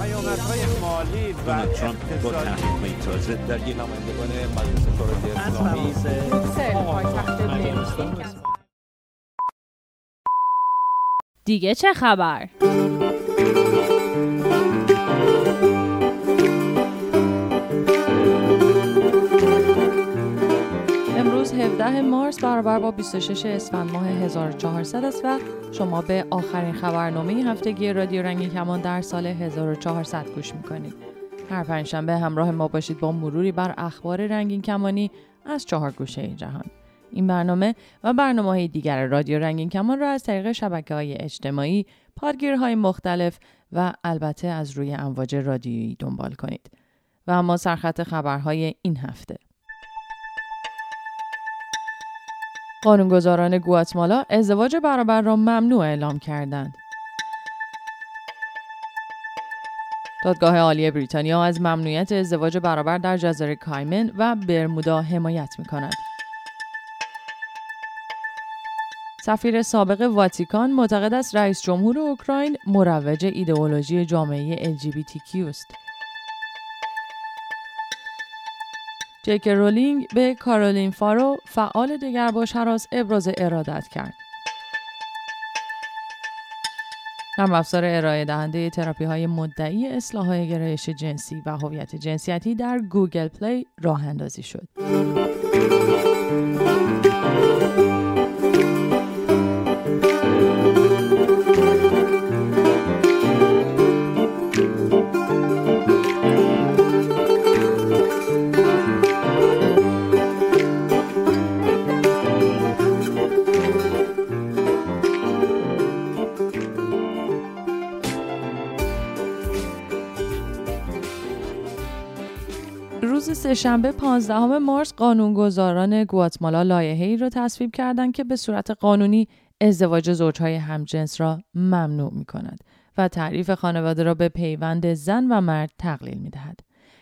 پیامدهای مالی و ترامپ با تحریم‌های تازه درگیر نمایندگان مجلس شورای اسلامی دیگه چه خبر؟ 17 مارس برابر با 26 اسفند ماه 1400 است و شما به آخرین خبرنامه هفتگی رادیو رنگی کمان در سال 1400 گوش می‌کنید. هر پنجشنبه همراه ما باشید با مروری بر اخبار رنگین کمانی از چهار گوشه جهان. این برنامه و برنامه های دیگر رادیو رنگین کمان را از طریق شبکه های اجتماعی، پادگیرهای مختلف و البته از روی امواج رادیویی دنبال کنید. و اما سرخط خبرهای این هفته. قانونگذاران گواتمالا ازدواج برابر را ممنوع اعلام کردند. دادگاه عالی بریتانیا از ممنوعیت ازدواج برابر در جزایر کایمن و برمودا حمایت می کند. سفیر سابق واتیکان معتقد است رئیس جمهور اوکراین مروج ایدئولوژی جامعه LGBTQ است. جی کی رولینگ به کارولین فارو فعال دگرباش هراس ابراز ارادت کرد. نرم افزار ارائه دهنده تراپی های مدعی اصلاح های گرایش جنسی و هویت جنسیتی در گوگل پلی راه اندازی شد. سهشنبه 15 مارس قانونگذاران گواتمالا لایحه‌ای را تصویب کردند که به صورت قانونی ازدواج زوجهای همجنس را ممنوع می کند و تعریف خانواده را به پیوند زن و مرد تقلیل می دهد.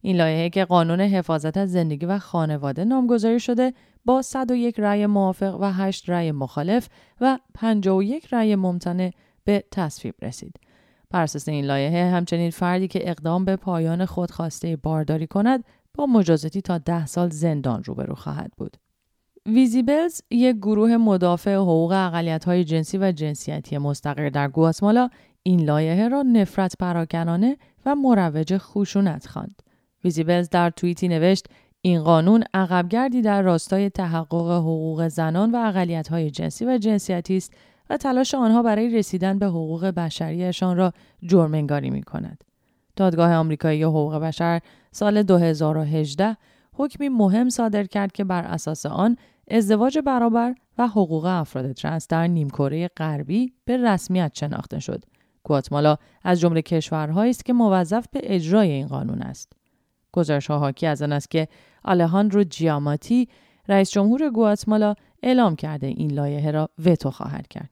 این لایحه که قانون حفاظت از زندگی و خانواده نامگذاری شده با 101 رأی موافق و 8 رأی مخالف و 51 رأی ممتنع به تصویب رسید. بر اساس این لایحه همچنین فردی که اقدام به پایان خودخواسته بارداری کند با مجازاتی تا ده سال زندان روبرو خواهد بود. ویزیبلز یک گروه مدافع حقوق اقلیت‌های جنسی و جنسیتی مستقر در گواتمالا این لایحه را نفرت پراکنانه و مروج خشونت خواند. ویزیبلز در توییتی نوشت این قانون عقبگردی در راستای تحقق حقوق زنان و اقلیت‌های جنسی و جنسیتی است و تلاش آنها برای رسیدن به حقوق بشریشان را جرمنگاری می کند. دادگاه آمریکایی حقوق بشر سال 2018 حکمی مهم صادر کرد که بر اساس آن ازدواج برابر و حقوق افراد ترنس در نیمکره غربی به رسمیت شناخته شد. گواتمالا از جمله کشورهایی است که موظف به اجرای این قانون است. گزارش ها حاکی از آن است که آلهاندرو جیاماتی رئیس جمهور گواتمالا اعلام کرده این لایحه را وتو خواهد کرد.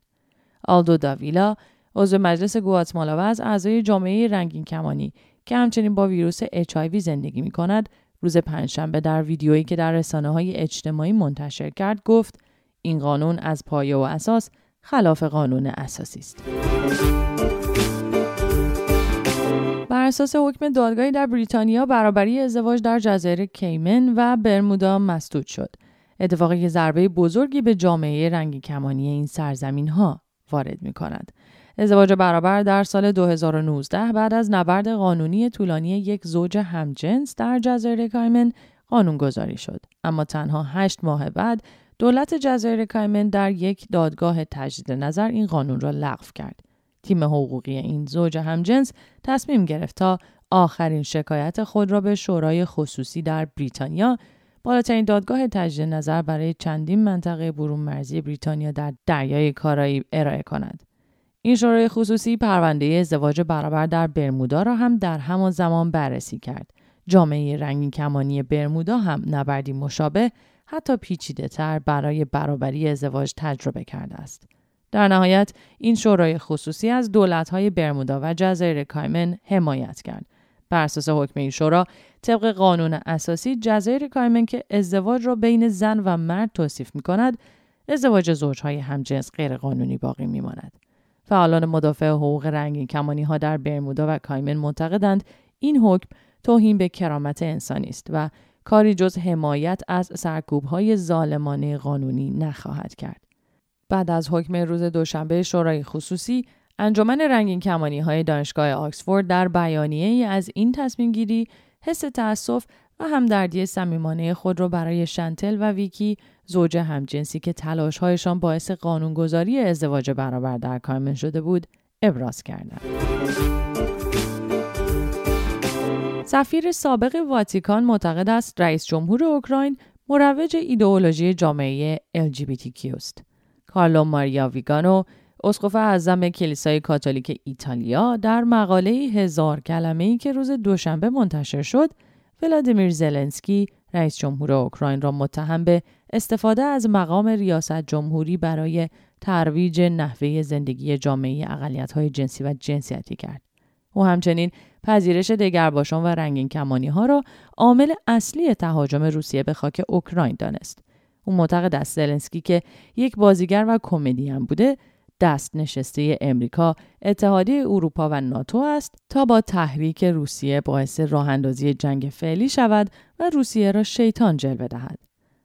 آلدو داویلا عضو مجلس گواتمالا و از اعضای جامعه رنگین کمانی که همچنین با ویروس HIV زندگی می کند روز پنجشنبه در ویدیویی که در رسانه های اجتماعی منتشر کرد گفت این قانون از پایه و اساس خلاف قانون اساسی است. بر اساس حکم دادگاهی در بریتانیا برابری ازدواج در جزایر کیمن و برمودا مسدود شد. اتفاقی که ضربه بزرگی به جامعه رنگی کمانی این سرزمین ها وارد می کند. ازدواج برابر در سال 2019 بعد از نبرد قانونی طولانی یک زوج همجنس در جزایر کایمن قانونگذاری شد. اما تنها هشت ماه بعد دولت جزایر کایمن در یک دادگاه تجدید نظر این قانون را لغو کرد. تیم حقوقی این زوج همجنس تصمیم گرفت تا آخرین شکایت خود را به شورای خصوصی در بریتانیا بالاترین دادگاه تجدید نظر برای چندین منطقه برون مرزی بریتانیا در دریای کارائیب ارائه کند. این شورای خصوصی پرونده ازدواج برابر در برمودا را هم در همان زمان بررسی کرد. جامعه رنگین کمانی برمودا هم نبردی مشابه حتی پیچیده تر برای برابری ازدواج تجربه کرده است. در نهایت این شورای خصوصی از دولت‌های برمودا و جزایر کایمن حمایت کرد. بر اساس حکم این شورا طبق قانون اساسی جزایر کایمن که ازدواج را بین زن و مرد توصیف می کند ازدواج زوجهای همجنس غیرقانونی باقی می ماند. فعالان مدافع حقوق رنگین کمانی ها در برمودا و کایمن معتقدند این حکم توهین به کرامت انسانی است و کاری جز حمایت از سرکوب های ظالمانه قانونی نخواهد کرد. بعد از حکم روز دوشنبه شورای خصوصی انجمن رنگین کمانی های دانشگاه آکسفورد در بیانیه ای از این تصمیم گیری حس تأسف و همدردی صمیمانه خود را برای شنتل و ویکی زوج همجنسی که تلاشهایشان باعث قانونگذاری ازدواج برابر در کارمن شده بود ابراز کردند. سفیر سابق واتیکان معتقد است رئیس جمهور اوکراین مروج ایدئولوژی جامعه LGBTQ است. کارلو ماریا ویگانو اسقف اعظم کلیسای کاتولیک ایتالیا در مقاله هزار کلمه ای که روز دوشنبه منتشر شد ولادیمیر زلنسکی رئیس جمهور اوکراین را متهم به استفاده از مقام ریاست جمهوری برای ترویج نحوه زندگی جامعه های جنسی و جنسیتی کرد. او همچنین پذیرش دگرباشان و رنگین کمانی ها را عامل اصلی تهاجم روسیه به خاک اوکراین دانست. او معتقد است زلنسکی که یک بازیگر و کمدین بوده دست نشسته امریکا، اتحادیه اروپا و ناتو است تا با تحریک روسیه باعث راه اندازی جنگ فعلی شود و روسیه را شیطان جلوه دهد.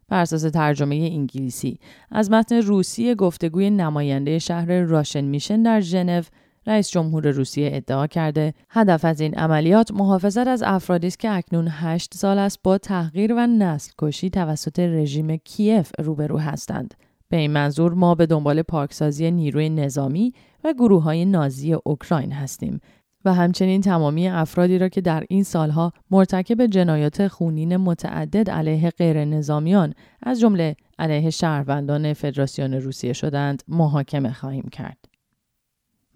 بر اساس ترجمه انگلیسی از متن روسی گفتگوی نماینده شهر راشن میشن در ژنو رئیس جمهور روسیه ادعا کرده هدف از این عملیات محافظت از افرادی است که اکنون هشت سال است با تحقیر و نسل کشی توسط رژیم کیف روبرو هستند به این منظور ما به دنبال پاکسازی نیروی نظامی و گروه های نازی اوکراین هستیم و همچنین تمامی افرادی را که در این سالها مرتکب جنایات خونین متعدد علیه غیر نظامیان از جمله علیه شهروندان فدراسیون روسیه شدند محاکمه خواهیم کرد.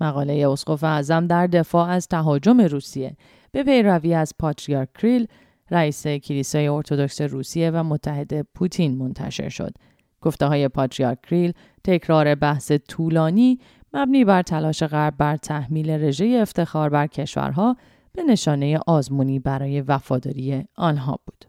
مقاله اسقف اعظم در دفاع از تهاجم روسیه به پیروی از پاتریارک کریل رئیس کلیسای ارتودکس روسیه و متحد پوتین منتشر شد گفته های پاتریارک کریل تکرار بحث طولانی مبنی بر تلاش غرب بر تحمیل رژه افتخار بر کشورها به نشانه آزمونی برای وفاداری آنها بود.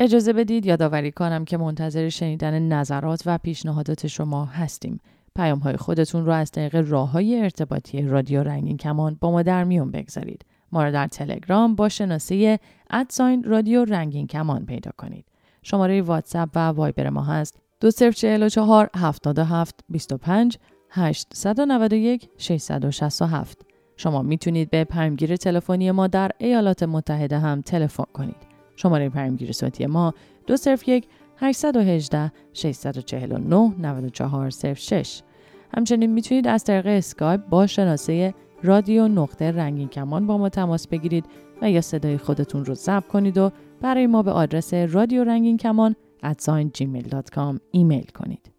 اجازه بدید یادآوری کنم که منتظر شنیدن نظرات و پیشنهادات شما هستیم. پیام های خودتون رو از طریق راه های ارتباطی رادیو رنگین کمان با ما در میون بگذارید. ما را در تلگرام با شناسه at sign رادیو رنگین کمان پیدا کنید. شماره واتساپ و وایبر ما هست. 2044 77 25 891 667 شما می‌تونید به پیامگیر تلفنی ما در ایالات متحده هم تلفن کنید. شماره پیامگیر صوتی ما 201 818 649 9406 همچنین می‌تونید از طریق اسکایپ با شناسه رادیو نقطه رنگین کمان با ما تماس بگیرید و یا صدای خودتون رو ضبط کنید و برای ما به آدرس رادیو رنگین کمان gmail.com ایمیل کنید.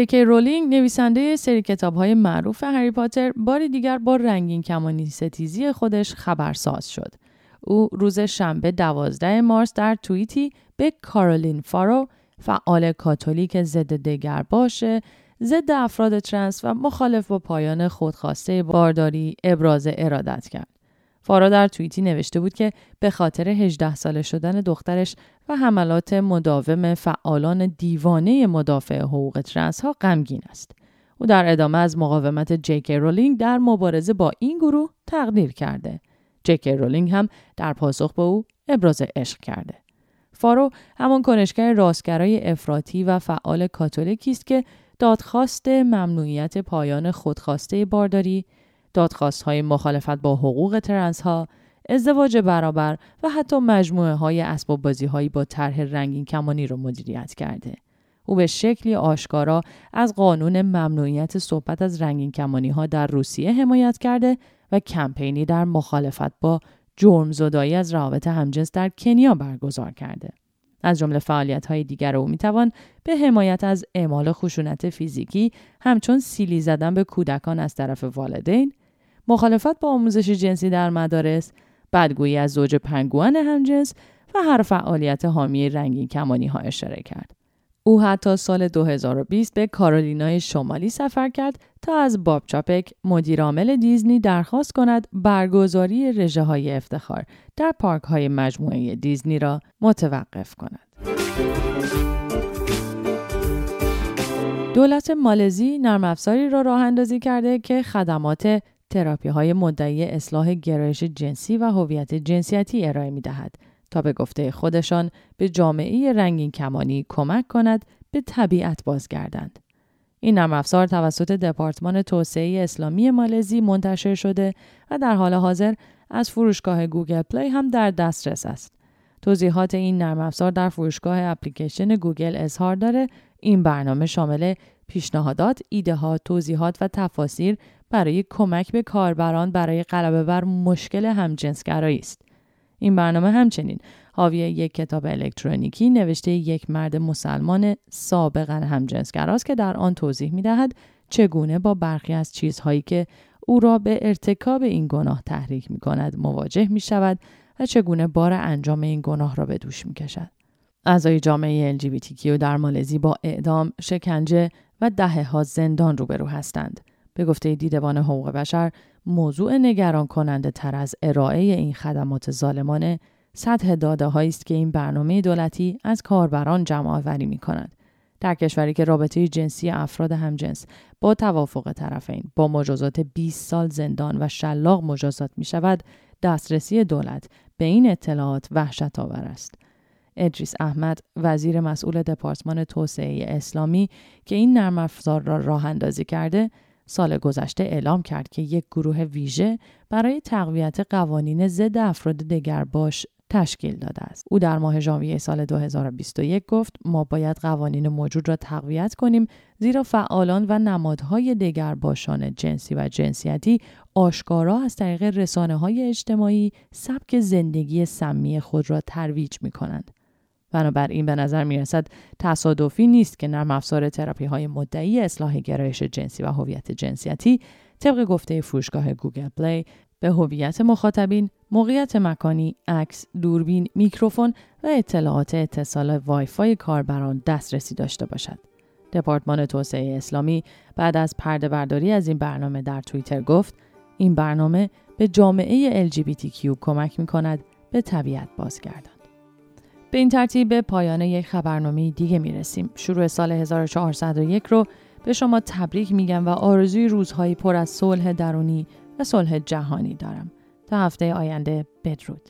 جی کی رولینگ نویسنده سری کتاب های معروف هری پاتر باری دیگر با رنگین کمانی ستیزی خودش خبرساز شد. او روز شنبه 12 مارس در توییتی به کارولین فارو فعال کاتولیک ضد دگرباش و ضد افراد ترنس و مخالف با پایان خودخواسته بارداری ابراز ارادت کرد. فارو در توییتی نوشته بود که به خاطر 18 ساله شدن دخترش و حملات مداوم فعالان دیوانه مدافع حقوق ترنس ها غمگین است. او در ادامه از مقاومت جی کی رولینگ در مبارزه با این گروه تقدیر کرده. جی کی رولینگ هم در پاسخ به او ابراز عشق کرده. فارو همان کنشگر راستگرای افراطی و فعال کاتولیکی است که دادخواست ممنوعیت پایان خودخواسته بارداری دادخواست های مخالفت با حقوق ترنس ها، ازدواج برابر و حتی مجموعه های اسباب بازی هایی با طرح رنگین کمانی را مدیریت کرده. او به شکلی آشکارا از قانون ممنوعیت صحبت از رنگین کمانی ها در روسیه حمایت کرده و کمپینی در مخالفت با جرم زدایی از روابط همجنس در کنیا برگزار کرده. از جمله فعالیت های دیگر او می‌توان به حمایت از اعمال خشونت فیزیکی همچون سیلی زدن به کودکان از طرف والدین، مخالفت با آموزش جنسی در مدارس، بدگویی از زوج پنگوان همجنس و هر فعالیت حامی رنگین کمانی ها اشاره کرد. او حتی سال 2020 به کارولینای شمالی سفر کرد تا از باب چاپک مدیرعامل دیزنی درخواست کند برگزاری رژه های افتخار در پارک های مجموعه دیزنی را متوقف کند. دولت مالزی نرم افزاری را راه اندازی کرده که خدمات تراپی های مدعی اصلاح گرایش جنسی و هویت جنسیتی ارائه می دهد تا به گفته خودشان به جامعه رنگین کمانی کمک کند به طبیعت بازگردند. این نرم افزار توسط دپارتمان توسعه اسلامی مالزی منتشر شده و در حال حاضر از فروشگاه گوگل پلی هم در دسترس است. توضیحات این نرم افزار در فروشگاه اپلیکیشن گوگل اظهار داره این برنامه شامل پیشنهادات، ایده ها، توضیحات و تفاسیر برای کمک به کاربران برای غلبه بر مشکل همجنسگرایی است. این برنامه همچنین حاوی یک کتاب الکترونیکی نوشته یک مرد مسلمان سابقا همجنسگراست که در آن توضیح می دهد چگونه با برخی از چیزهایی که او را به ارتکاب این گناه تحریک می کند مواجه می شود و چگونه بار انجام این گناه را به دوش می کشد. اعضای جامعه LGBTQ در مالزی با اعدام، شکنجه و دهه ها زندان روبرو هستند. به گفته دیدبان حقوق بشر موضوع نگران کننده تر از ارائه این خدمات ظالمانه سطح داده است که این برنامه دولتی از کاربران جمع آوری می کند. در کشوری که رابطه جنسی افراد همجنس با توافق طرفین با مجازات 20 سال زندان و شلاق مجازات می شود، دسترسی دولت به این اطلاعات وحشت آور است. ادریس احمد وزیر مسئول دپارتمان توسعه اسلامی که این نرم افزار را راه اندازی کرده سال گذشته اعلام کرد که یک گروه ویژه برای تقویت قوانین ضد افراد دگرباش تشکیل داده است. او در ماه ژانویه سال 2021 گفت ما باید قوانین موجود را تقویت کنیم زیرا فعالان و نمادهای دگرباشان جنسی و جنسیتی آشکارا از طریق رسانه های اجتماعی سبک زندگی سمی خود را ترویج می کنند. بنابراین به نظر می رسد تصادفی نیست که نرم افزار تراپی های مدعی اصلاح گرایش جنسی و هویت جنسیتی طبق گفته فروشگاه گوگل پلی به هویت مخاطبین، موقعیت مکانی، عکس، دوربین، میکروفون و اطلاعات اتصال وایفای کاربران دسترسی داشته باشد. دپارتمان توسعه اسلامی بعد از پرده برداری از این برنامه در توییتر گفت این برنامه به جامعه LGBTQ کمک می کند به طبیعت بازگردند. به این ترتیب به پایان یک خبرنامه دیگه می رسیم. شروع سال 1401 رو به شما تبریک میگم و آرزوی روزهایی پر از صلح درونی و صلح جهانی دارم. تا هفته آینده بدرود.